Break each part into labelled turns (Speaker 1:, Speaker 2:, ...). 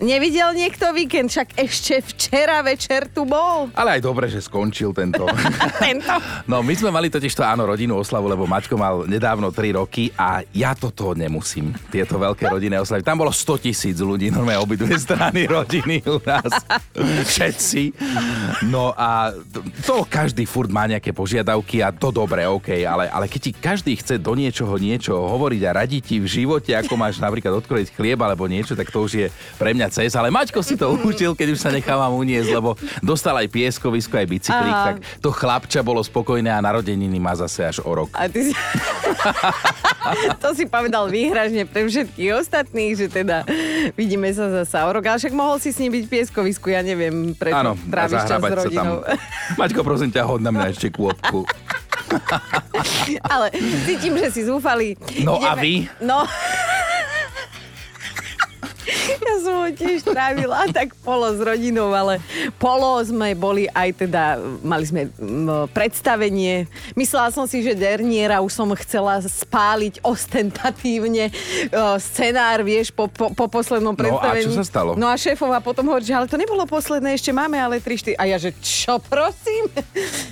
Speaker 1: Nevidel niekto víkend, však ešte včera večer tu bol.
Speaker 2: Ale aj dobre, že skončil tento.
Speaker 1: tento?
Speaker 2: No my sme mali totiž to áno rodinnú oslavu, lebo Maťko mal nedávno 3 roky a ja toto nemusím. Tieto veľké rodinné oslavy. Tam bolo 100 tisíc ľudí, normálne obidve strany rodiny u nás. Všetci. No a to, to každý furt má nejaké požiadavky a to dobre, OK, ale, ale keď ti každý chce do niečoho niečo hovoriť a radiť ti v živote, ako máš napríklad odkrojiť chlieb alebo niečo, tak to už je pre mňa cez, ale Maťko si to učil, keď už sa nechávam uniesť, lebo dostal aj pieskovisko, aj bicyklík, tak to chlapča bolo spokojné a narodeniny má zase až o rok.
Speaker 1: A ty si... to si povedal výhražne pre všetkých ostatných, že teda vidíme sa zase o rok, ale však mohol si s ním byť pieskovisku, ja neviem, prečo
Speaker 2: Áno,
Speaker 1: tráviš čas s rodinou.
Speaker 2: Maťko, prosím ťa, hod na mňa ešte kôpku.
Speaker 1: ale cítim, že si zúfali.
Speaker 2: No Ideme... a vy?
Speaker 1: No, som ho tiež trávila tak polo s rodinou, ale polo sme boli aj teda, mali sme predstavenie. Myslela som si, že Derniera už som chcela spáliť ostentatívne scenár, vieš, po, po, po poslednom predstavení.
Speaker 2: No a čo sa stalo?
Speaker 1: No a šéfova potom hovorí, že ale to nebolo posledné, ešte máme ale 3 4. A ja, že čo, prosím?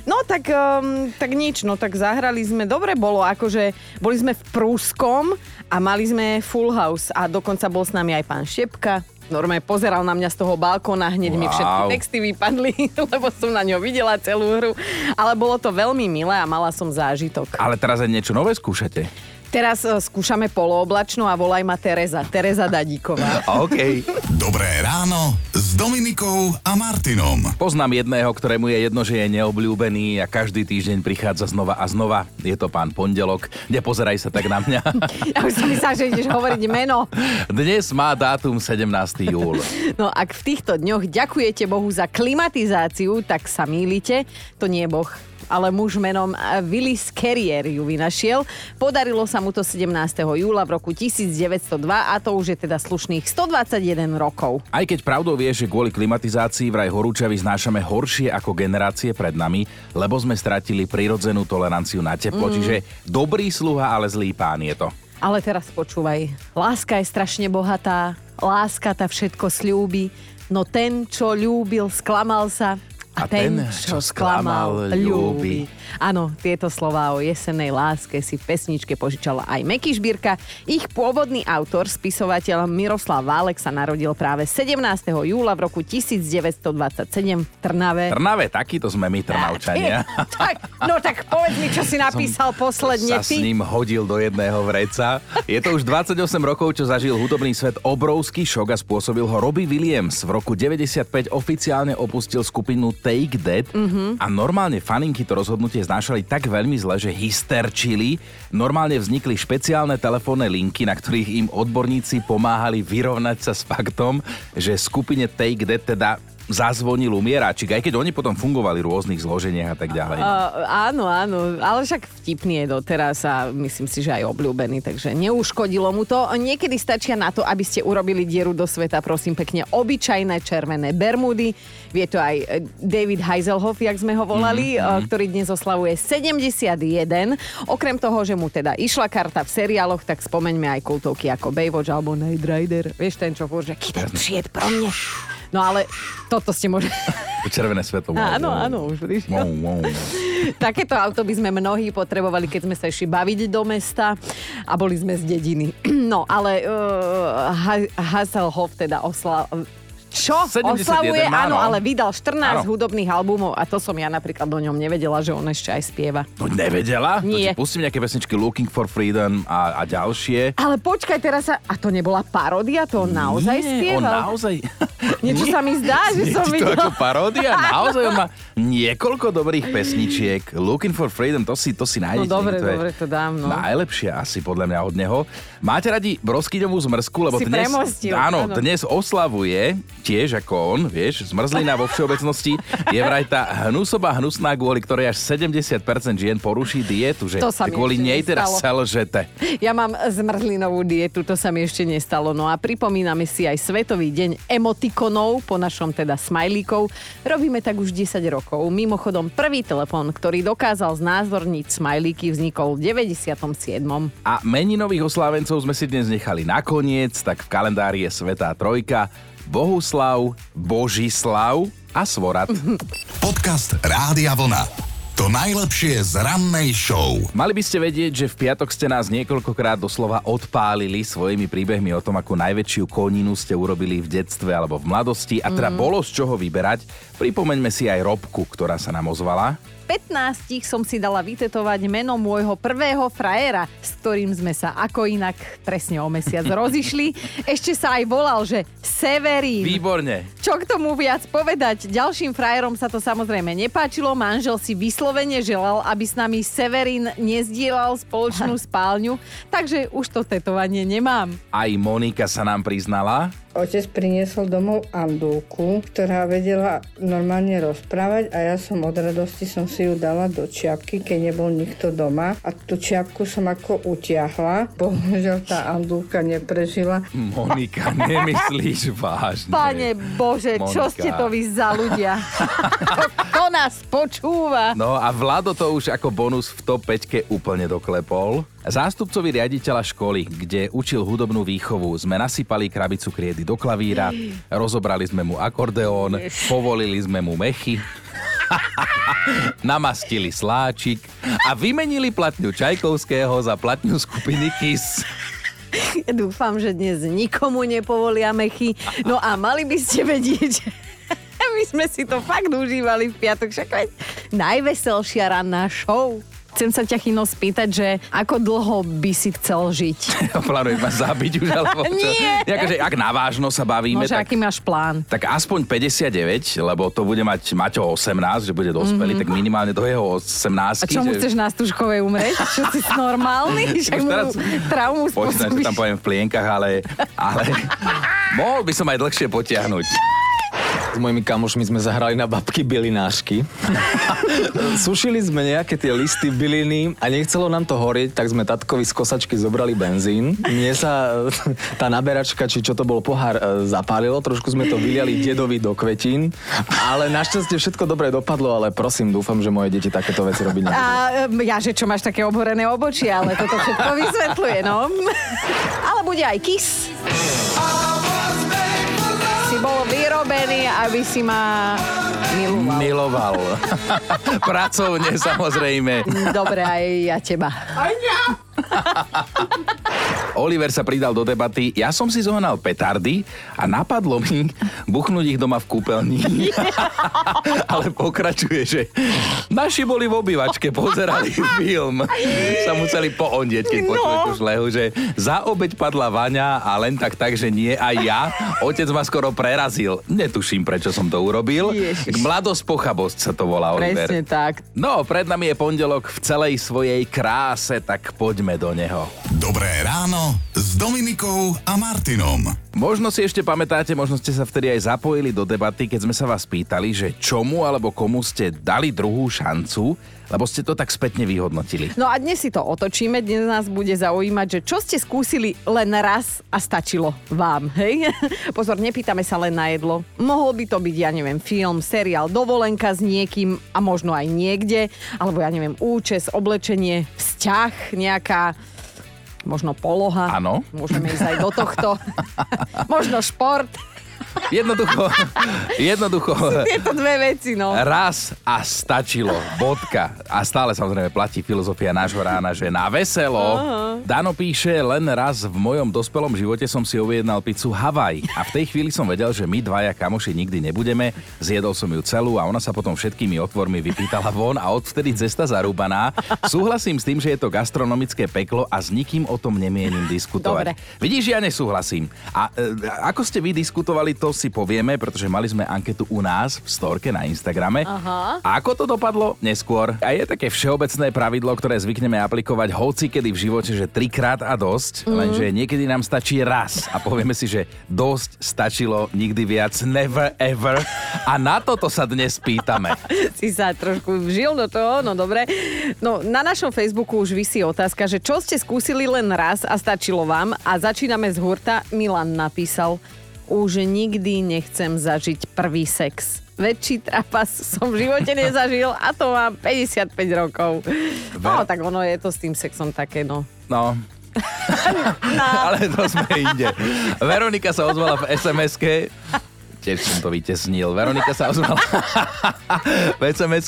Speaker 1: No tak, um, tak nič, no tak zahrali sme, dobre bolo, akože boli sme v Prúskom a mali sme Full House a dokonca bol s nami aj pán Štepka. Normálne pozeral na mňa z toho balkóna, hneď wow. mi všetky texty vypadli, lebo som na ňo videla celú hru. Ale bolo to veľmi milé a mala som zážitok.
Speaker 2: Ale teraz aj niečo nové skúšate?
Speaker 1: Teraz uh, skúšame polooblačnú a volaj ma Tereza. Tereza Dadíková.
Speaker 2: OK.
Speaker 3: Dobré ráno s Dominikou a Martinom.
Speaker 2: Poznám jedného, ktorému je jedno, že je neobľúbený a každý týždeň prichádza znova a znova. Je to pán Pondelok. Nepozeraj sa tak na mňa.
Speaker 1: ja už som myslela, že ideš hovoriť meno.
Speaker 2: Dnes má dátum 17. júl.
Speaker 1: No ak v týchto dňoch ďakujete Bohu za klimatizáciu, tak sa mýlite. To nie je Boh ale muž menom Willis Carrier ju vynašiel. Podarilo sa mu to 17. júla v roku 1902 a to už je teda slušných 121 rokov.
Speaker 2: Aj keď pravdou vie, že kvôli klimatizácii vraj horúčavy znášame horšie ako generácie pred nami, lebo sme stratili prirodzenú toleranciu na teplo, mm. čiže dobrý sluha, ale zlý pán je to.
Speaker 1: Ale teraz počúvaj, láska je strašne bohatá, láska tá všetko slúbi, no ten, čo ľúbil, sklamal sa, a, ten, čo sklamal, ľúbi. Áno, tieto slová o jesennej láske si v pesničke požičala aj Meky Žbírka. Ich pôvodný autor, spisovateľ Miroslav Válek sa narodil práve 17. júla v roku 1927 v Trnave.
Speaker 2: Trnave, takýto sme my Trnavčania.
Speaker 1: tak, no tak povedz mi, čo si napísal Som posledne
Speaker 2: sa ty. s ním hodil do jedného vreca. Je to už 28 rokov, čo zažil hudobný svet obrovský šok a spôsobil ho Robbie Williams. V roku 95 oficiálne opustil skupinu Take That mm-hmm. a normálne faninky to rozhodnutie znášali tak veľmi zle, že hysterčili. Normálne vznikli špeciálne telefónne linky, na ktorých im odborníci pomáhali vyrovnať sa s faktom, že skupine Take That teda zazvonil umieráčik, aj keď oni potom fungovali v rôznych zloženiach a tak ďalej. Uh,
Speaker 1: áno, áno, ale však vtipný je doteraz a myslím si, že aj obľúbený, takže neuškodilo mu to. Niekedy stačia na to, aby ste urobili dieru do sveta, prosím pekne, obyčajné červené bermudy. Vie to aj eh, David Heiselhoff, jak sme ho volali, mm-hmm. ktorý dnes oslavuje 71. Okrem toho, že mu teda išla karta v seriáloch, tak spomeňme aj kultovky ako Baywatch alebo Night Rider. Vieš ten, čo že Keep it pro mne. No ale toto ste možno...
Speaker 2: Červené svetlo.
Speaker 1: Áno, áno, už wow, wow. Takéto auto by sme mnohí potrebovali, keď sme sa išli baviť do mesta a boli sme z dediny. No, ale uh, Hasselhoff teda osla, čo? 71, Oslavuje, áno, ale vydal 14 áno. hudobných albumov a to som ja napríklad o ňom nevedela, že on ešte aj spieva.
Speaker 2: No nevedela?
Speaker 1: Nie.
Speaker 2: To pustím nejaké pesničky Looking for Freedom a, a ďalšie.
Speaker 1: Ale počkaj, teraz sa... A to nebola paródia? To on naozaj
Speaker 2: Nie,
Speaker 1: spieval?
Speaker 2: on naozaj...
Speaker 1: Niečo Nie. sa mi zdá, že Nie, som videla.
Speaker 2: to ako paródia? Naozaj on má niekoľko dobrých pesničiek. Looking for Freedom, to si, to si nájdete.
Speaker 1: No dobre, dobre, to dám. No.
Speaker 2: Najlepšia asi podľa mňa od neho. Máte radi broskyňovú zmrzku, lebo
Speaker 1: si
Speaker 2: dnes...
Speaker 1: Premostil,
Speaker 2: áno, áno, dnes oslavuje tiež ako on, vieš, zmrzlina vo všeobecnosti je vraj tá hnusoba hnusná, kvôli ktorej až 70% žien poruší dietu, že
Speaker 1: To sa
Speaker 2: kvôli nej teraz selžete.
Speaker 1: Ja mám zmrzlinovú dietu, to sa mi ešte nestalo. No a pripomíname si aj Svetový deň emotikonov, po našom teda smajlíkov. Robíme tak už 10 rokov. Mimochodom, prvý telefón, ktorý dokázal znázorniť smajlíky, vznikol v 97.
Speaker 2: A meninových oslávencov sme si dnes nechali nakoniec, tak v kalendári je Svetá Trojka, Bohuslav, Božislav a Svorat.
Speaker 3: Podcast Rádia Vlna. To najlepšie z rannej show.
Speaker 2: Mali by ste vedieť, že v piatok ste nás niekoľkokrát doslova odpálili svojimi príbehmi o tom, akú najväčšiu koninu ste urobili v detstve alebo v mladosti a teda bolo z čoho vyberať. Pripomeňme si aj Robku, ktorá sa nám ozvala.
Speaker 1: 15 som si dala vytetovať meno môjho prvého frajera, s ktorým sme sa ako inak presne o mesiac rozišli. Ešte sa aj volal, že Severín.
Speaker 2: Výborne.
Speaker 1: Čo k tomu viac povedať? Ďalším frajerom sa to samozrejme nepáčilo. Manžel si vyslovene želal, aby s nami Severin nezdielal spoločnú spálňu, takže už to tetovanie nemám.
Speaker 2: Aj Monika sa nám priznala.
Speaker 4: Otec priniesol domov andulku, ktorá vedela normálne rozprávať a ja som od radosti som si ju dala do čiapky, keď nebol nikto doma a tú čiapku som ako utiahla. Bohužiaľ tá andulka neprežila.
Speaker 2: Monika, nemyslíš vážne?
Speaker 1: Pane Bože, čo
Speaker 2: Monika.
Speaker 1: ste to vy za ľudia? Kto nás počúva?
Speaker 2: No a Vlado to už ako bonus v top 5 úplne doklepol. Zástupcovi riaditeľa školy, kde učil hudobnú výchovu, sme nasypali krabicu kriedy do klavíra, rozobrali sme mu akordeón, povolili sme mu mechy, namastili sláčik a vymenili platňu Čajkovského za platňu skupiny Kiss.
Speaker 1: Dúfam, že dnes nikomu nepovolia mechy. No a mali by ste vedieť, že my sme si to fakt užívali v piatok. Však najveselšia ranná show. Chcem sa ťa, Chino, spýtať, že ako dlho by si chcel žiť?
Speaker 2: Plánuješ ma zabiť už, alebo čo?
Speaker 1: Nie.
Speaker 2: Akože, ak na vážno sa bavíme,
Speaker 1: Môže,
Speaker 2: tak
Speaker 1: aký máš plán?
Speaker 2: Tak aspoň 59, lebo to bude mať Maťo 18, že bude dospelý, mm-hmm. tak minimálne do jeho 18.
Speaker 1: Mhm. A čo mu
Speaker 2: že...
Speaker 1: chceš na stužkovej umrieť? Čo si normálny? Však mu
Speaker 2: teraz-
Speaker 1: traumu spôsobíš.
Speaker 2: tam poviem v plienkach, ale, ale mohol by som aj dlhšie potiahnuť.
Speaker 5: Mojimi kamošmi sme zahrali na babky bylinášky. Sušili sme nejaké tie listy byliny a nechcelo nám to horieť, tak sme tatkovi z kosačky zobrali benzín. Mne sa tá naberačka, či čo to bol pohár, e, zapálilo. Trošku sme to vyliali dedovi do kvetín. Ale našťastie všetko dobre dopadlo, ale prosím, dúfam, že moje deti takéto veci robiť nebudú.
Speaker 1: A em, ja, že čo máš také oborené obočie, ale toto všetko vysvetľuje, no. Ale bude aj kiss. Vyrobený, aby si ma miloval.
Speaker 2: Miloval. Pracovne samozrejme.
Speaker 1: Dobre, aj ja teba.
Speaker 2: Oliver sa pridal do debaty. Ja som si zohnal petardy a napadlo mi buchnúť ich doma v kúpeľni. Ale pokračuje, že naši boli v obývačke, pozerali film. Sa museli poondieť, keď
Speaker 1: No.
Speaker 2: počuli tú šlehu, že za obeď padla Vaňa a len tak tak, že nie aj ja. Otec ma skoro prerazil. Netuším, prečo som to urobil.
Speaker 1: Ježiš.
Speaker 2: Mladosť pochabosť sa to volá, Oliver.
Speaker 1: Presne tak.
Speaker 2: No, pred nami je pondelok v celej svojej kráse, tak poďme do neho.
Speaker 3: Dobré ráno s Dominikou a Martinom.
Speaker 2: Možno si ešte pamätáte, možno ste sa vtedy aj zapojili do debaty, keď sme sa vás pýtali, že čomu alebo komu ste dali druhú šancu, lebo ste to tak spätne vyhodnotili.
Speaker 1: No a dnes si to otočíme, dnes nás bude zaujímať, že čo ste skúsili len raz a stačilo vám, hej? Pozor, nepýtame sa len na jedlo. Mohol by to byť, ja neviem, film, seriál, dovolenka s niekým a možno aj niekde, alebo ja neviem, účes, oblečenie, vzťah, nejaká možno poloha.
Speaker 2: Áno.
Speaker 1: Môžeme ísť aj do tohto. možno šport.
Speaker 2: Jednoducho, jednoducho,
Speaker 1: Tieto dve veci, no.
Speaker 2: raz a stačilo, bodka. A stále samozrejme platí filozofia nášho rána, že na veselo. Dano píše, len raz v mojom dospelom živote som si objednal pizzu Havaj. A v tej chvíli som vedel, že my dvaja kamoši nikdy nebudeme. Zjedol som ju celú a ona sa potom všetkými otvormi vypýtala von a odvtedy cesta zarúbaná. Súhlasím s tým, že je to gastronomické peklo a s nikým o tom nemienim diskutovať.
Speaker 1: Dobre.
Speaker 2: Vidíš, ja nesúhlasím. A e, ako ste vy diskutovali, to si povieme, pretože mali sme anketu u nás v storke na Instagrame.
Speaker 1: Aha.
Speaker 2: A ako to dopadlo? Neskôr. A je také všeobecné pravidlo, ktoré zvykneme aplikovať hoci kedy v živote, že trikrát a dosť, mm. lenže niekedy nám stačí raz a povieme si, že dosť stačilo, nikdy viac, never ever. A na toto sa dnes pýtame.
Speaker 1: si sa trošku vžil do toho, no dobre. No, na našom Facebooku už vysí otázka, že čo ste skúsili len raz a stačilo vám a začíname z hurta. Milan napísal, už nikdy nechcem zažiť prvý sex. Väčší trapas som v živote nezažil a to mám 55 rokov. No, tak ono je to s tým sexom také, no.
Speaker 2: No, ale to sme inde. Veronika sa ozvala v SMS-ke, tiež som to vytesnil. Veronika sa ozvala v sms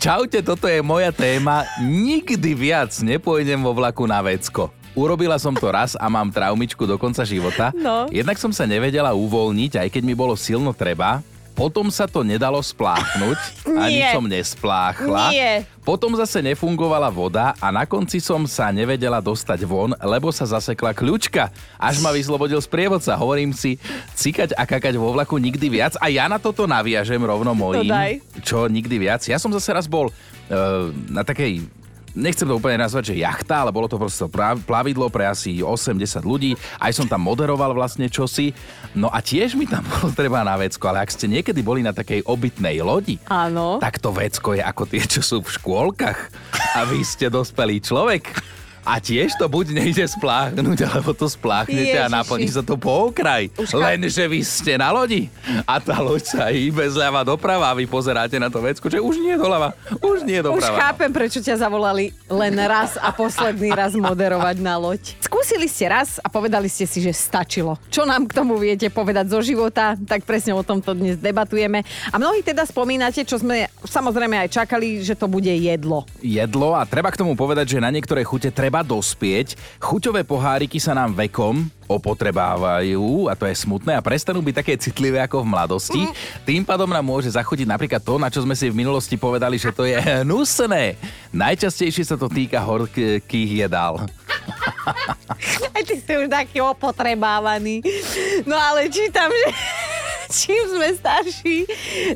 Speaker 2: Čaute, toto je moja téma. Nikdy viac nepôjdem vo vlaku na vecko. Urobila som to raz a mám traumičku do konca života.
Speaker 1: No.
Speaker 2: Jednak som sa nevedela uvoľniť, aj keď mi bolo silno treba. Potom sa to nedalo spláchnuť, ani
Speaker 1: Nie.
Speaker 2: som nespláchla.
Speaker 1: Nie.
Speaker 2: Potom zase nefungovala voda a na konci som sa nevedela dostať von, lebo sa zasekla kľúčka. Až ma vyslobodil sprievodca. Hovorím si, cikať a kakať vo vlaku nikdy viac. A ja na toto naviažem rovno mojím.
Speaker 1: daj.
Speaker 2: Čo nikdy viac. Ja som zase raz bol uh, na takej nechcem to úplne nazvať, že jachta, ale bolo to proste plavidlo pre asi 80 ľudí. Aj som tam moderoval vlastne čosi. No a tiež mi tam bolo treba na vecko, ale ak ste niekedy boli na takej obytnej lodi,
Speaker 1: Áno.
Speaker 2: tak to vecko je ako tie, čo sú v škôlkach. A vy ste dospelý človek. A tiež to buď nejde spláchnuť, alebo to spláchnete a
Speaker 1: Ježiši.
Speaker 2: naplní sa to po okraj.
Speaker 1: Už
Speaker 2: Lenže vy ste na lodi a tá loď sa hýbe zľava doprava a vy pozeráte na to vecko, že už nie doľava, už nie
Speaker 1: Už
Speaker 2: doprava.
Speaker 1: chápem, prečo ťa zavolali len raz a posledný raz moderovať na loď. Skúsili ste raz a povedali ste si, že stačilo. Čo nám k tomu viete povedať zo života, tak presne o tomto dnes debatujeme. A mnohí teda spomínate, čo sme samozrejme aj čakali, že to bude jedlo.
Speaker 2: jedlo a treba k tomu povedať, že na niektoré chute treba dospieť. Chuťové poháriky sa nám vekom opotrebávajú a to je smutné a prestanú byť také citlivé ako v mladosti. Tým pádom nám môže zachutiť napríklad to, na čo sme si v minulosti povedali, že to je hnusné. Najčastejšie sa to týka horkých jedál.
Speaker 1: Aj ty si už taký opotrebávaný. No ale čítam, že čím sme starší,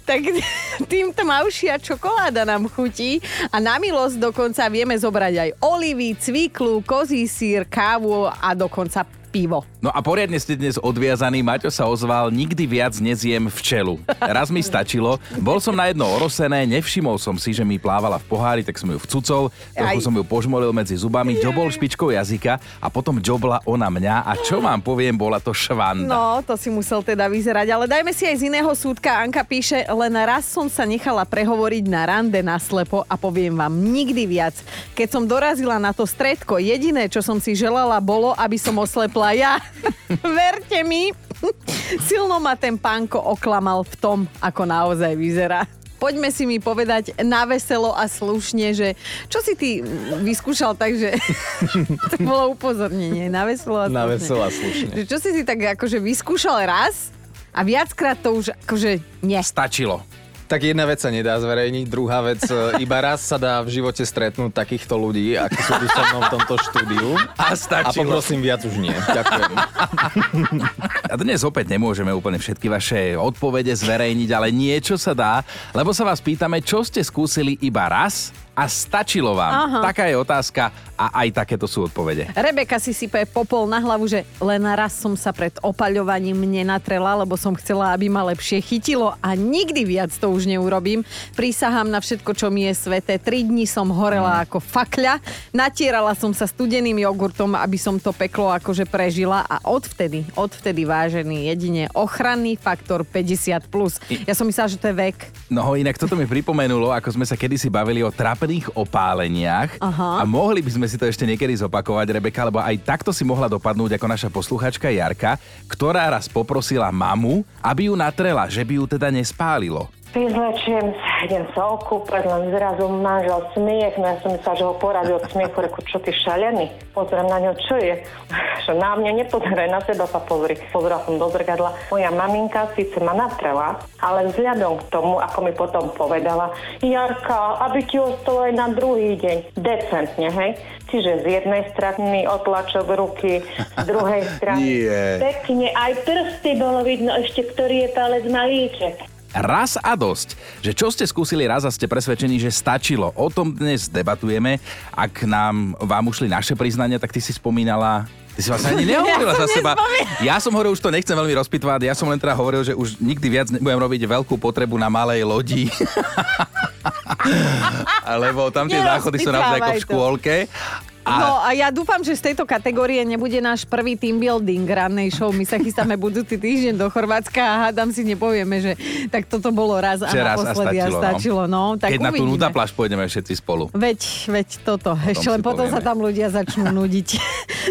Speaker 1: tak tým tmavšia čokoláda nám chutí a na milosť dokonca vieme zobrať aj olivy, cviklu, kozí sír, kávu a dokonca pivo.
Speaker 2: No a poriadne ste dnes odviazaný, Maťo sa ozval, nikdy viac nezjem včelu. Raz mi stačilo, bol som na jedno orosené, nevšimol som si, že mi plávala v pohári, tak som ju vcucol, trochu som ju požmolil medzi zubami, džobol špičkou jazyka a potom džobla ona mňa a čo vám poviem, bola to švanda.
Speaker 1: No, to si musel teda vyzerať, ale dajme si aj z iného súdka. Anka píše, len raz som sa nechala prehovoriť na rande naslepo a poviem vám nikdy viac. Keď som dorazila na to stredko, jediné, čo som si želala, bolo, aby som oslepla ja. Verte mi, silno ma ten pánko oklamal v tom, ako naozaj vyzerá. Poďme si mi povedať na veselo a slušne, že čo si ty vyskúšal tak, že to bolo upozornenie, na veselo a slušne.
Speaker 5: Na veselo a slušne.
Speaker 1: Že čo si si tak akože vyskúšal raz a viackrát to už akože nie.
Speaker 2: Stačilo.
Speaker 5: Tak jedna vec sa nedá zverejniť, druhá vec, e, iba raz sa dá v živote stretnúť takýchto ľudí, ako sú tu so mnou v tomto štúdiu.
Speaker 2: A
Speaker 5: A
Speaker 2: stačilo.
Speaker 5: poprosím viac už nie. Ďakujem.
Speaker 2: A dnes opäť nemôžeme úplne všetky vaše odpovede zverejniť, ale niečo sa dá, lebo sa vás pýtame, čo ste skúsili iba raz a stačilo vám.
Speaker 1: Aha.
Speaker 2: Taká je otázka a aj takéto sú odpovede.
Speaker 1: Rebeka si sype popol na hlavu, že len raz som sa pred opaľovaním nenatrela, lebo som chcela, aby ma lepšie chytilo a nikdy viac to už neurobím. Prísahám na všetko, čo mi je sveté. Tri dni som horela ako fakľa. Natierala som sa studeným jogurtom, aby som to peklo akože prežila a odvtedy, odvtedy vážený jedine ochranný faktor 50+. Plus. Ja som myslela, že to je vek.
Speaker 2: No inak toto mi pripomenulo, ako sme sa kedysi bavili o trápených opáleniach
Speaker 1: Aha.
Speaker 2: a mohli by sme si to ešte niekedy zopakovať, Rebeka, lebo aj takto si mohla dopadnúť ako naša posluchačka Jarka, ktorá raz poprosila mamu, aby ju natrela, že by ju teda nespálilo.
Speaker 6: Vyzlečiem sa, idem sa okúpať, len zrazu manžel smiech, no ja som myslela, že ho porazil od smiechu, reku, čo ty šalený? Pozriem na ňo, čo je? Že na mňa nepozeraj, na seba sa pozri. Pozrela som do zrkadla. Moja maminka síce ma natrela, ale vzhľadom k tomu, ako mi potom povedala, Jarka, aby ti ostalo aj na druhý deň. Decentne, hej? Čiže z jednej strany otlačok ruky, z druhej strany pekne aj prsty bolo vidno ešte, ktorý je palec malíček.
Speaker 2: Raz a dosť. Že čo ste skúsili raz a ste presvedčení, že stačilo. O tom dnes debatujeme. Ak nám vám ušli naše priznania, tak ty si spomínala Ty si vlastne ani nehovorila
Speaker 1: Ja
Speaker 2: za seba. Ja som hovoril, už to nechcem veľmi rozpitvať, ja som len teda hovoril, že už nikdy viac nebudem robiť veľkú potrebu na malej lodi. Lebo tam tie záchody sú naozaj ako v škôlke. A
Speaker 1: No a ja dúfam, že z tejto kategórie nebude náš prvý team building rannej show. My sa chystáme budúci týždeň do Chorvátska a hádam si nepovieme, že tak toto bolo raz a
Speaker 2: Že raz a
Speaker 1: naposledy a
Speaker 2: stačilo, no.
Speaker 1: stačilo. No, tak
Speaker 2: keď na tú
Speaker 1: uvidíme.
Speaker 2: nuda pláž pôjdeme všetci spolu.
Speaker 1: Veď, veď toto. Ešte
Speaker 2: si
Speaker 1: len potom sa
Speaker 2: povieme.
Speaker 1: tam ľudia začnú nudiť.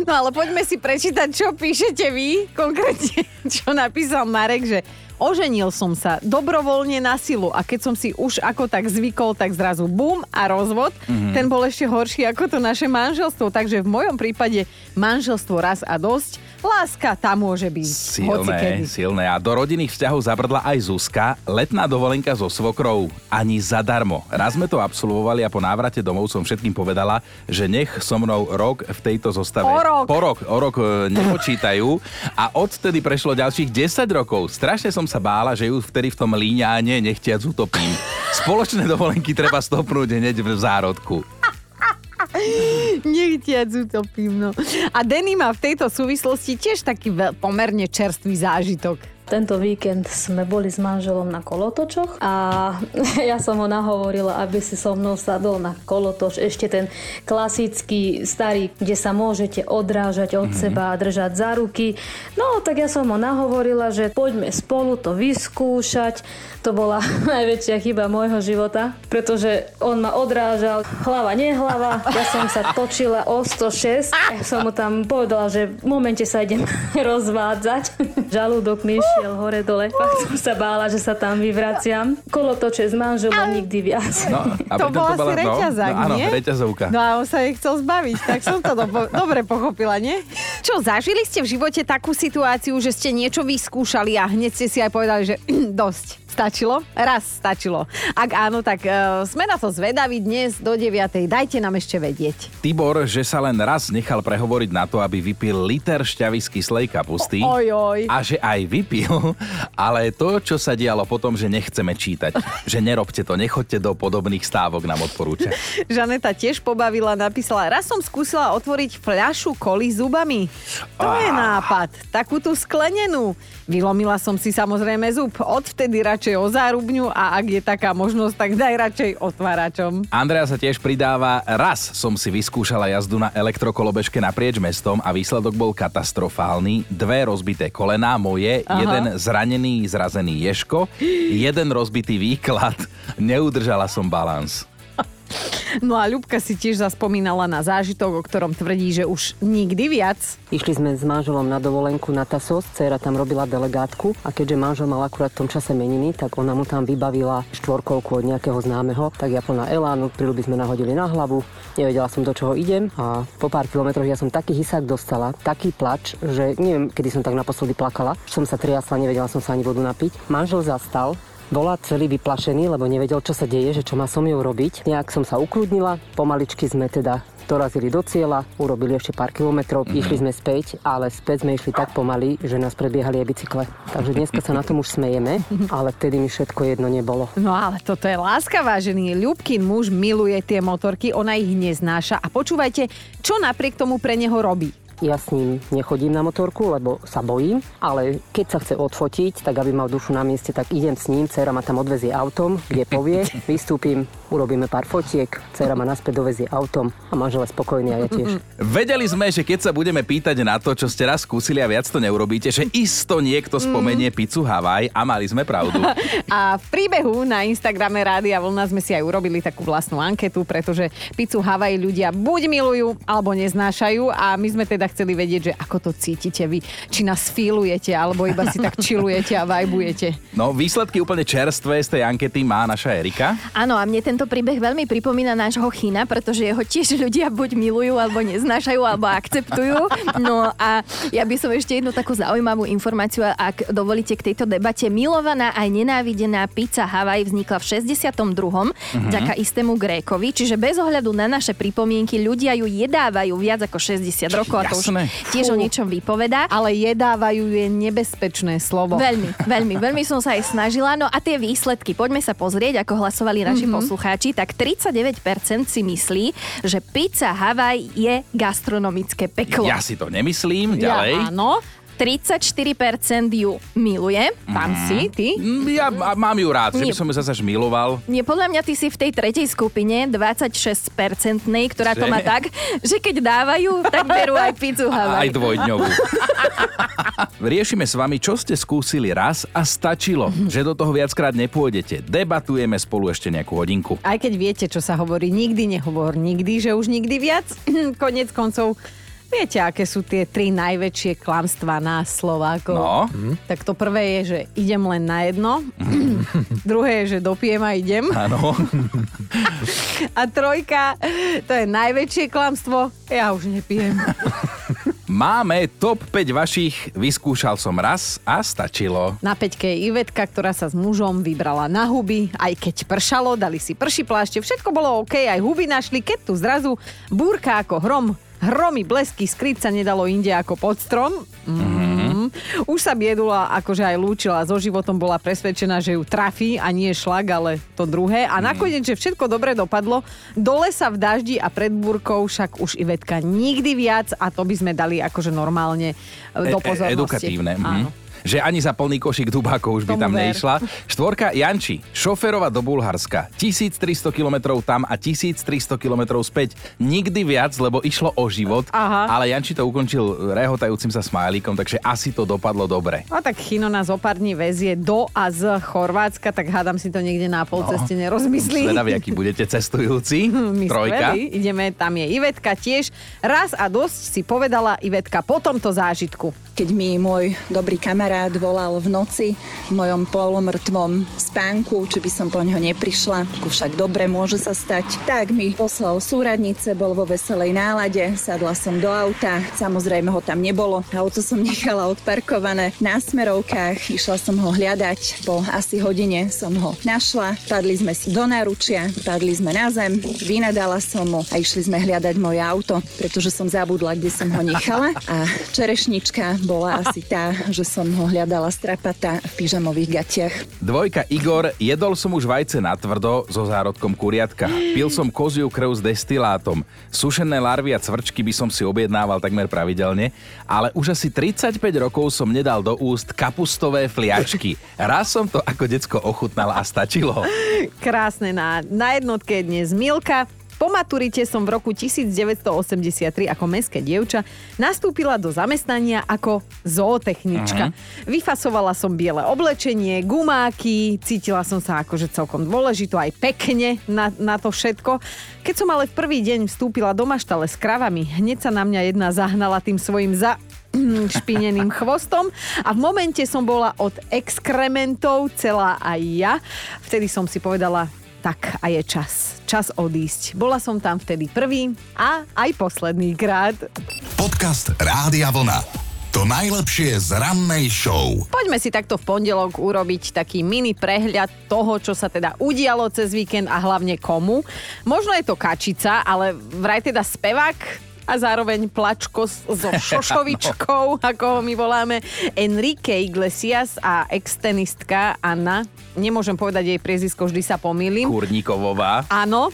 Speaker 1: No ale poďme si prečítať, čo píšete vy. Konkrétne, čo napísal Marek, že oženil som sa dobrovoľne na silu a keď som si už ako tak zvykol, tak zrazu bum a rozvod.
Speaker 2: Mhm.
Speaker 1: Ten bol ešte horší ako to naše manželstvo. Takže v mojom prípade manželstvo raz a dosť. Láska tá môže byť.
Speaker 2: Silné, silné. A do rodinných vzťahov zabrdla aj Zuzka. Letná dovolenka so svokrou ani zadarmo. Raz sme to absolvovali a po návrate domov som všetkým povedala, že nech so mnou rok v tejto zostave...
Speaker 1: O rok.
Speaker 2: Po rok, o rok e, nepočítajú. A odtedy prešlo ďalších 10 rokov. Strašne som sa bála, že ju vtedy v tom líňáne nechtiac utopím. Spoločné dovolenky treba stopnúť hneď v zárodku.
Speaker 1: Nechtiac utopím, no. A Denny má v tejto súvislosti tiež taký pomerne čerstvý zážitok.
Speaker 7: Tento víkend sme boli s manželom na kolotočoch a ja som ho nahovorila, aby si so mnou sadol na kolotoč. Ešte ten klasický starý, kde sa môžete odrážať od seba a držať za ruky. No, tak ja som ho nahovorila, že poďme spolu to vyskúšať. To bola najväčšia chyba môjho života, pretože on ma odrážal hlava, nehlava. Ja som sa točila o 106. Ja som mu tam povedala, že v momente sa idem rozvádzať. Žalúdok mi išiel hore dole. Fakt som sa bála, že sa tam vyvraciam. Kolotoče s manželom nikdy viac.
Speaker 2: No, a
Speaker 1: to
Speaker 2: pritom
Speaker 1: bol asi
Speaker 2: no,
Speaker 1: reťazák,
Speaker 2: no, áno,
Speaker 1: nie?
Speaker 2: reťazovka.
Speaker 1: No a on sa jej chcel zbaviť, tak som to do- dobre pochopila, nie? Čo, zažili ste v živote takú situáciu, že ste niečo vyskúšali a hneď ste si aj povedali, že dosť. Stačilo? Raz stačilo. Ak áno, tak uh, sme na to zvedaví dnes do 9. Dajte nám ešte vedieť.
Speaker 2: Tibor, že sa len raz nechal prehovoriť na to, aby vypil liter šťavy z kyslej kapusty.
Speaker 1: Oj, oj.
Speaker 2: A že aj vypil, ale to, čo sa dialo potom, že nechceme čítať. Že nerobte to, nechoďte do podobných stávok, nám odporúča.
Speaker 1: Žaneta tiež pobavila, napísala, raz som skúsila otvoriť fľašu koli zubami. To je nápad. Takú tú sklenenú. Vylomila som si samozrejme zub. Odvtedy radšej o zárubňu a ak je taká možnosť, tak daj radšej otváračom.
Speaker 2: Andrea sa tiež pridáva, raz som si vyskúšala jazdu na elektrokolobežke naprieč mestom a výsledok bol katastrofálny. Dve rozbité kolená moje,
Speaker 1: Aha.
Speaker 2: jeden zranený, zrazený ješko, jeden rozbitý výklad. Neudržala som balans.
Speaker 1: No a Ľubka si tiež zaspomínala na zážitok, o ktorom tvrdí, že už nikdy viac.
Speaker 8: Išli sme s manželom na dovolenku na Tasos, dcera tam robila delegátku a keďže manžel mal akurát v tom čase meniny, tak ona mu tam vybavila štvorkolku od nejakého známeho, tak ja plná elánu, príľuby sme nahodili na hlavu, nevedela som do čoho idem a po pár kilometroch ja som taký hysák dostala, taký plač, že neviem, kedy som tak naposledy plakala, som sa triasla, nevedela som sa ani vodu napiť. Manžel zastal, bola celý vyplašený, lebo nevedel, čo sa deje, že čo má som mňou robiť. Nejak som sa ukludnila, pomaličky sme teda dorazili do cieľa, urobili ešte pár kilometrov, mm-hmm. išli sme späť, ale späť sme išli tak pomaly, že nás predbiehali aj bicykle. Takže dneska sa na tom už smejeme, ale vtedy mi všetko jedno nebolo.
Speaker 1: No ale toto je láska, vážený. Ľubkin muž miluje tie motorky, ona ich neznáša. A počúvajte, čo napriek tomu pre neho robí.
Speaker 8: Ja s ním nechodím na motorku, lebo sa bojím, ale keď sa chce odfotiť, tak aby mal dušu na mieste, tak idem s ním, dcera ma tam odvezie autom, kde povie, vystúpim, urobíme pár fotiek, dcera ma naspäť dovezie autom a manžel je spokojný a ja tiež.
Speaker 2: Vedeli sme, že keď sa budeme pýtať na to, čo ste raz skúsili a viac to neurobíte, že isto niekto spomenie pizzu Havaj a mali sme pravdu.
Speaker 1: A v príbehu na Instagrame Rádia Vlna sme si aj urobili takú vlastnú anketu, pretože pizzu Havaj ľudia buď milujú, alebo neznášajú a my sme teda teda chceli vedieť, že ako to cítite vy. Či nás fílujete, alebo iba si tak chillujete a vajbujete.
Speaker 2: No, výsledky úplne čerstvé z tej ankety má naša Erika.
Speaker 9: Áno, a mne tento príbeh veľmi pripomína nášho Chyna, pretože jeho tiež ľudia buď milujú, alebo neznášajú, alebo akceptujú. No a ja by som ešte jednu takú zaujímavú informáciu, ak dovolíte k tejto debate. Milovaná aj nenávidená pizza Hawaii vznikla v 62. Mm-hmm. vďaka istému Grékovi, čiže bez ohľadu na naše pripomienky ľudia ju jedávajú viac ako 60 rokov a to už
Speaker 2: Jasné.
Speaker 9: tiež o niečom vypovedá.
Speaker 1: Ale jedávajú je nebezpečné slovo.
Speaker 9: Veľmi, veľmi, veľmi som sa aj snažila. No a tie výsledky, poďme sa pozrieť, ako hlasovali naši mm-hmm. poslucháči. Tak 39% si myslí, že pizza Hawaii je gastronomické peklo.
Speaker 2: Ja si to nemyslím. Ďalej.
Speaker 1: Ja, áno.
Speaker 9: 34% ju miluje.
Speaker 1: Tam si, ty?
Speaker 2: Mm, Ja m- mám ju rád, že by
Speaker 9: Nie.
Speaker 2: som ju zase miloval.
Speaker 9: Nie, podľa mňa ty si v tej tretej skupine 26-percentnej, ktorá to
Speaker 2: Že?
Speaker 9: má tak, že keď dávajú, tak berú aj pizzu
Speaker 2: Aj
Speaker 9: Hawaii.
Speaker 2: dvojdňovú. Riešime s vami, čo ste skúsili raz a stačilo, že do toho viackrát nepôjdete. Debatujeme spolu ešte nejakú hodinku.
Speaker 1: Aj keď viete, čo sa hovorí, nikdy nehovor nikdy, že už nikdy viac. Konec koncov, viete, aké sú tie tri najväčšie klamstvá nás Slovákov.
Speaker 2: No.
Speaker 1: Tak to prvé je, že idem len na jedno. Druhé je, že dopijem a idem.
Speaker 2: Áno.
Speaker 1: A trojka, to je najväčšie klamstvo, ja už nepijem.
Speaker 2: Máme top 5 vašich, vyskúšal som raz a stačilo.
Speaker 1: Na peťke je Ivetka, ktorá sa s mužom vybrala na huby, aj keď pršalo, dali si prší plášte, všetko bolo OK, aj huby našli, keď tu zrazu búrka ako hrom, hromy, blesky, skryť sa nedalo inde ako pod strom. Mm. Už sa biedula, akože aj lúčila so životom, bola presvedčená, že ju trafí a nie šlak, ale to druhé. A nakoniec, že všetko dobre dopadlo, dole sa v daždi a pred búrkou však už Ivetka nikdy viac a to by sme dali akože normálne e, do
Speaker 2: E- e-
Speaker 1: pozornosti.
Speaker 2: edukatívne. mhm.
Speaker 1: Áno.
Speaker 2: Že ani za plný košík dubákov už by tam
Speaker 1: ver.
Speaker 2: neišla. Štvorka Janči, šoferovať do Bulharska. 1300 km tam a 1300 km späť. Nikdy viac, lebo išlo o život.
Speaker 1: Aha.
Speaker 2: Ale Janči to ukončil rehotajúcim sa smajlíkom, takže asi to dopadlo dobre.
Speaker 1: No tak Chino nás o pár dní vezie do a z Chorvátska, tak hádam si to niekde na polceste no. nerozmyslí.
Speaker 2: Zvedavý, aký budete cestujúci.
Speaker 1: My
Speaker 2: Trojka.
Speaker 1: skvelí, ideme, tam je Ivetka tiež. Raz a dosť si povedala Ivetka po tomto zážitku.
Speaker 10: Keď mi môj dobrý kamarát volal v noci v mojom polomrtvom spánku, či by som po ňo neprišla, ako však dobre môže sa stať, tak mi poslal súradnice, bol vo veselej nálade, sadla som do auta, samozrejme ho tam nebolo, auto som nechala odparkované na smerovkách, išla som ho hľadať, po asi hodine som ho našla, padli sme si do náručia, padli sme na zem, vynadala som mu a išli sme hľadať moje auto, pretože som zabudla, kde som ho nechala. A čerešnička bola asi tá, že som ho hľadala strapata v pyžamových gatiach.
Speaker 2: Dvojka Igor, jedol som už vajce na tvrdo so zárodkom kuriatka. Pil som koziu krv s destilátom. Sušené larvy a cvrčky by som si objednával takmer pravidelne, ale už asi 35 rokov som nedal do úst kapustové fliačky. Raz som to ako decko ochutnal a stačilo.
Speaker 1: Krásne na, na jednotke je dnes Milka. Po maturite som v roku 1983 ako mestské dievča nastúpila do zamestnania ako zootechnička. Uh-huh. Vyfasovala som biele oblečenie, gumáky, cítila som sa akože celkom dôležito, aj pekne na, na to všetko. Keď som ale v prvý deň vstúpila do maštale s kravami, hneď sa na mňa jedna zahnala tým svojim za špineným chvostom a v momente som bola od exkrementov celá aj ja. Vtedy som si povedala, tak a je čas. Čas odísť. Bola som tam vtedy prvý a aj posledný krát.
Speaker 3: Podcast Rádia Vlna. To najlepšie z rannej show.
Speaker 1: Poďme si takto v pondelok urobiť taký mini prehľad toho, čo sa teda udialo cez víkend a hlavne komu. Možno je to kačica, ale vraj teda spevák a zároveň plačko so šošovičkou, ako ho my voláme, Enrique Iglesias a extenistka Anna. Nemôžem povedať jej priezisko, vždy sa pomýlim.
Speaker 2: Kurníkovová.
Speaker 1: Áno,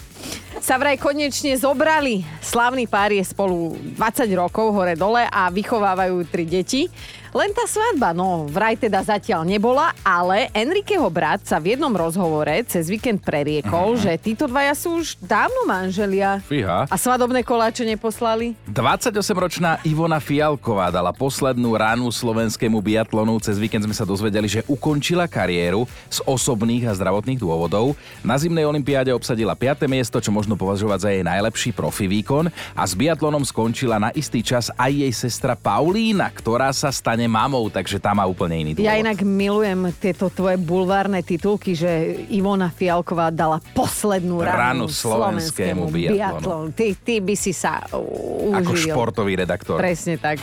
Speaker 1: sa vraj konečne zobrali. Slavný pár je spolu 20 rokov hore-dole a vychovávajú tri deti. Len tá svadba, no vraj teda zatiaľ nebola, ale Enriqueho brat sa v jednom rozhovore cez víkend preriekol, že títo dvaja sú už dávno manželia.
Speaker 2: Fíha.
Speaker 1: A svadobné koláče neposlali?
Speaker 2: 28-ročná Ivona Fialková dala poslednú ránu slovenskému biatlonu. Cez víkend sme sa dozvedeli, že ukončila kariéru z osobných a zdravotných dôvodov. Na zimnej olympiáde obsadila 5. miesto, miesto, čo možno považovať za jej najlepší profi výkon a s biatlonom skončila na istý čas aj jej sestra Paulína, ktorá sa stane mamou, takže tá má úplne iný dôvod.
Speaker 1: Ja inak milujem tieto tvoje bulvárne titulky, že Ivona Fialková dala poslednú
Speaker 2: Ranu
Speaker 1: ranu
Speaker 2: slovenskému biatlonu.
Speaker 1: Ty, ty by si sa uh,
Speaker 2: Ako
Speaker 1: užil.
Speaker 2: športový redaktor.
Speaker 1: Presne tak.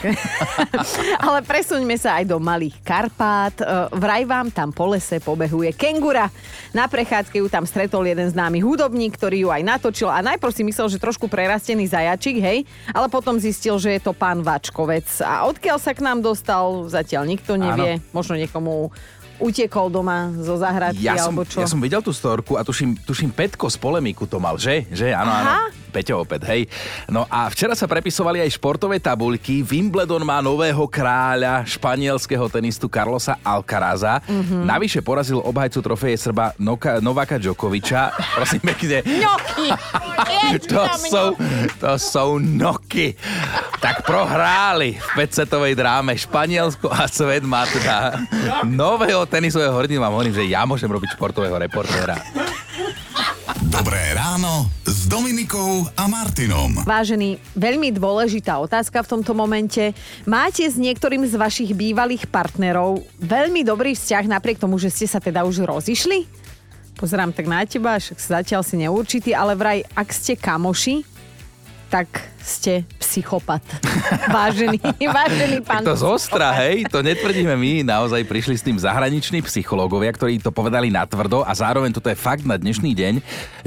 Speaker 1: Ale presuňme sa aj do Malých Karpát. E, Vraj vám tam po lese pobehuje kengura. Na prechádzke ju tam stretol jeden známy hudobník, ktorý ju aj natočil a najprv si myslel, že trošku prerastený zajačik, hej, ale potom zistil, že je to pán Vačkovec. A odkiaľ sa k nám dostal, zatiaľ nikto nevie. Možno niekomu utekol doma zo záhradky
Speaker 2: Ja som,
Speaker 1: alebo čo.
Speaker 2: ja som videl tú storku a tuším, tuším Petko z polemiku to mal, že? Že, áno, áno. Peťo opäť, hej. No a včera sa prepisovali aj športové tabuľky. Wimbledon má nového kráľa, španielského tenistu Carlosa Alcaraza.
Speaker 1: Mhm.
Speaker 2: Mm-hmm. Navyše porazil obhajcu trofeje Srba Noka, Novaka Djokoviča. Prosím pekne.
Speaker 1: Ňoky!
Speaker 2: To sú, to sú noky. Tak prohráli v 5-setovej dráme Španielsko a svet má teda nového tenisového hrdinu. Vám hovorím, že ja môžem robiť športového reportéra.
Speaker 3: Dobré ráno s Dominikou a Martinom.
Speaker 1: Vážený, veľmi dôležitá otázka v tomto momente. Máte s niektorým z vašich bývalých partnerov veľmi dobrý vzťah napriek tomu, že ste sa teda už rozišli? Pozerám tak na teba, však zatiaľ si neurčitý, ale vraj, ak ste kamoši, tak ste psychopat. Vážený, vážený pán.
Speaker 2: To zostra, hej, to netvrdíme my, naozaj prišli s tým zahraniční psychológovia, ktorí to povedali natvrdo a zároveň toto je fakt na dnešný deň,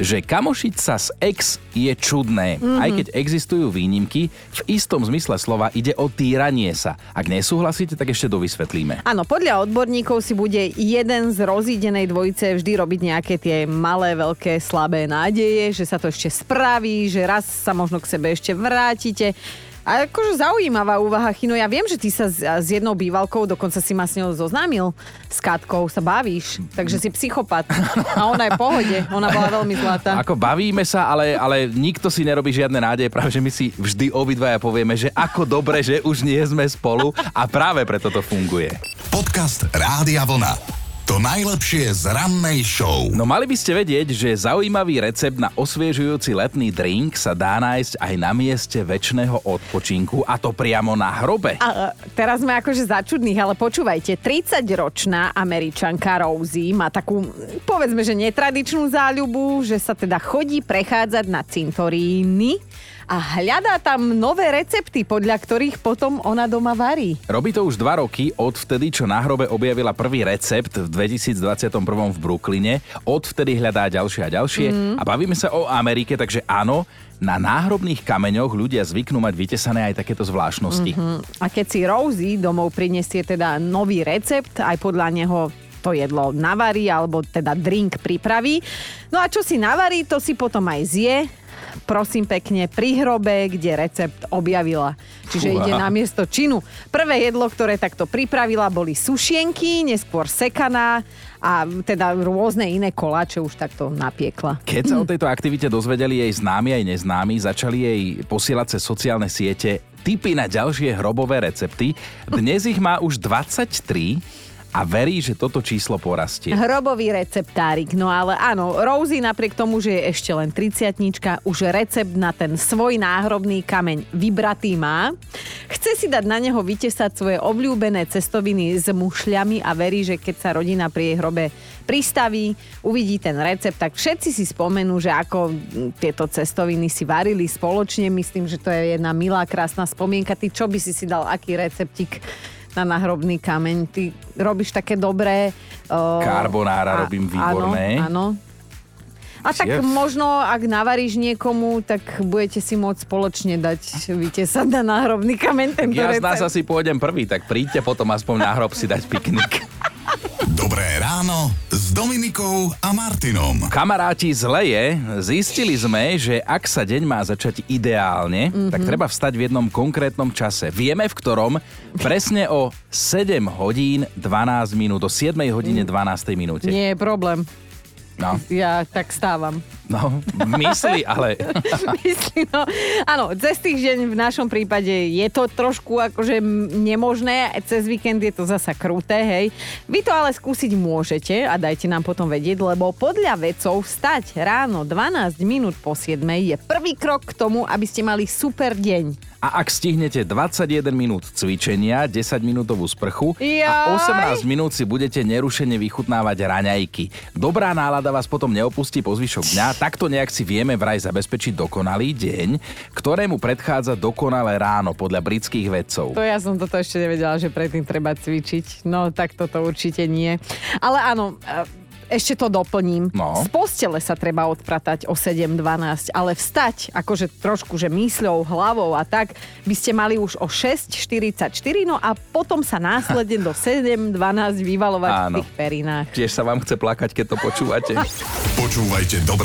Speaker 2: že kamošiť sa s ex je čudné.
Speaker 1: Mhm.
Speaker 2: Mm-hmm. Aj keď existujú výnimky, v istom zmysle slova ide o týranie sa. Ak nesúhlasíte, tak ešte dovysvetlíme.
Speaker 1: Áno, podľa odborníkov si bude jeden z rozídenej dvojice vždy robiť nejaké tie malé, veľké, slabé nádeje, že sa to ešte spraví, že raz sa možno k sebe ešte vrátite. A akože zaujímavá úvaha, Chino. Ja viem, že ty sa s, s jednou bývalkou, dokonca si ma s ňou zoznámil, s Katkou, sa bavíš. Takže si psychopat. A ona je v pohode. Ona bola veľmi zlatá.
Speaker 2: Ako bavíme sa, ale, ale nikto si nerobí žiadne nádeje, práve že my si vždy obidvaja povieme, že ako dobre, že už nie sme spolu a práve preto to funguje.
Speaker 3: Podcast Rádia Vlna. To najlepšie z rannej show.
Speaker 2: No mali by ste vedieť, že zaujímavý recept na osviežujúci letný drink sa dá nájsť aj na mieste väčšného odpočinku a to priamo na hrobe.
Speaker 1: A e, teraz sme akože začudných, ale počúvajte, 30-ročná američanka Rosie má takú, povedzme, že netradičnú záľubu, že sa teda chodí prechádzať na cintoríny a hľadá tam nové recepty, podľa ktorých potom ona doma varí.
Speaker 2: Robí to už dva roky, od vtedy, čo na hrobe objavila prvý recept v 2021 v Brooklyne. Odvtedy hľadá ďalšie a ďalšie. Mm. A bavíme sa o Amerike, takže áno, na náhrobných kameňoch ľudia zvyknú mať vytesané aj takéto zvláštnosti. Mm-hmm.
Speaker 1: A keď si Rosie domov prinesie teda nový recept, aj podľa neho to jedlo navarí, alebo teda drink pripraví. No a čo si navarí, to si potom aj zje prosím pekne, pri hrobe, kde recept objavila. Čiže
Speaker 2: Fúha.
Speaker 1: ide na miesto činu. Prvé jedlo, ktoré takto pripravila, boli sušienky, neskôr sekaná a teda rôzne iné koláče už takto napiekla.
Speaker 2: Keď sa o tejto aktivite dozvedeli jej známi aj neznámi, začali jej posielať cez sociálne siete tipy na ďalšie hrobové recepty. Dnes ich má už 23 a verí, že toto číslo porastie.
Speaker 1: Hrobový receptárik, no ale áno, Rosie napriek tomu, že je ešte len 30 už recept na ten svoj náhrobný kameň vybratý má. Chce si dať na neho vytesať svoje obľúbené cestoviny s mušľami a verí, že keď sa rodina pri jej hrobe pristaví, uvidí ten recept, tak všetci si spomenú, že ako tieto cestoviny si varili spoločne. Myslím, že to je jedna milá, krásna spomienka. Ty čo by si si dal, aký receptik na náhrobný kameň. Ty robíš také dobré... Uh,
Speaker 2: Carbonara robím výborné.
Speaker 1: Áno, áno. A tak možno, ak navaríš niekomu, tak budete si môcť spoločne dať vytesať na náhrobný kameň tento
Speaker 2: Ja z nás asi pôjdem prvý, tak príďte potom aspoň na hrob si dať piknik.
Speaker 3: Dobré ráno s Dominikou a Martinom.
Speaker 2: Kamaráti, zle je. Zistili sme, že ak sa deň má začať ideálne,
Speaker 1: Mhm.
Speaker 2: mm-hmm. tak treba vstať v jednom konkrétnom čase. Vieme v ktorom? Presne o 7 hodín 12 minút, o 7 hodine 12 minúte.
Speaker 1: Nie je problém.
Speaker 2: No.
Speaker 1: Ja tak stávam.
Speaker 2: No, mysli, ale...
Speaker 1: Myslím, no, áno, cez týždeň v našom prípade je to trošku akože nemožné, cez víkend je to zasa kruté, hej. Vy to ale skúsiť môžete a dajte nám potom vedieť, lebo podľa vedcov vstať ráno 12 minút po 7 je prvý krok k tomu, aby ste mali super deň.
Speaker 2: A ak stihnete 21 minút cvičenia, 10 minútovú sprchu
Speaker 1: Jaj.
Speaker 2: a 18 minút si budete nerušene vychutnávať raňajky. Dobrá nálada vás potom neopustí po zvyšok dňa, takto nejak si vieme vraj zabezpečiť dokonalý deň, ktorému predchádza dokonalé ráno podľa britských vedcov.
Speaker 1: To ja som toto ešte nevedela, že predtým treba cvičiť. No, tak toto určite nie. Ale áno, ešte to doplním.
Speaker 2: No.
Speaker 1: Z postele sa treba odpratať o 7.12, ale vstať, akože trošku, že mysľou, hlavou a tak, by ste mali už o 6.44, no a potom sa následne do 7.12 vyvalovať v
Speaker 2: Áno.
Speaker 1: tých perinách.
Speaker 2: Tiež sa vám chce plakať, keď to počúvate.
Speaker 3: Počúvajte dobre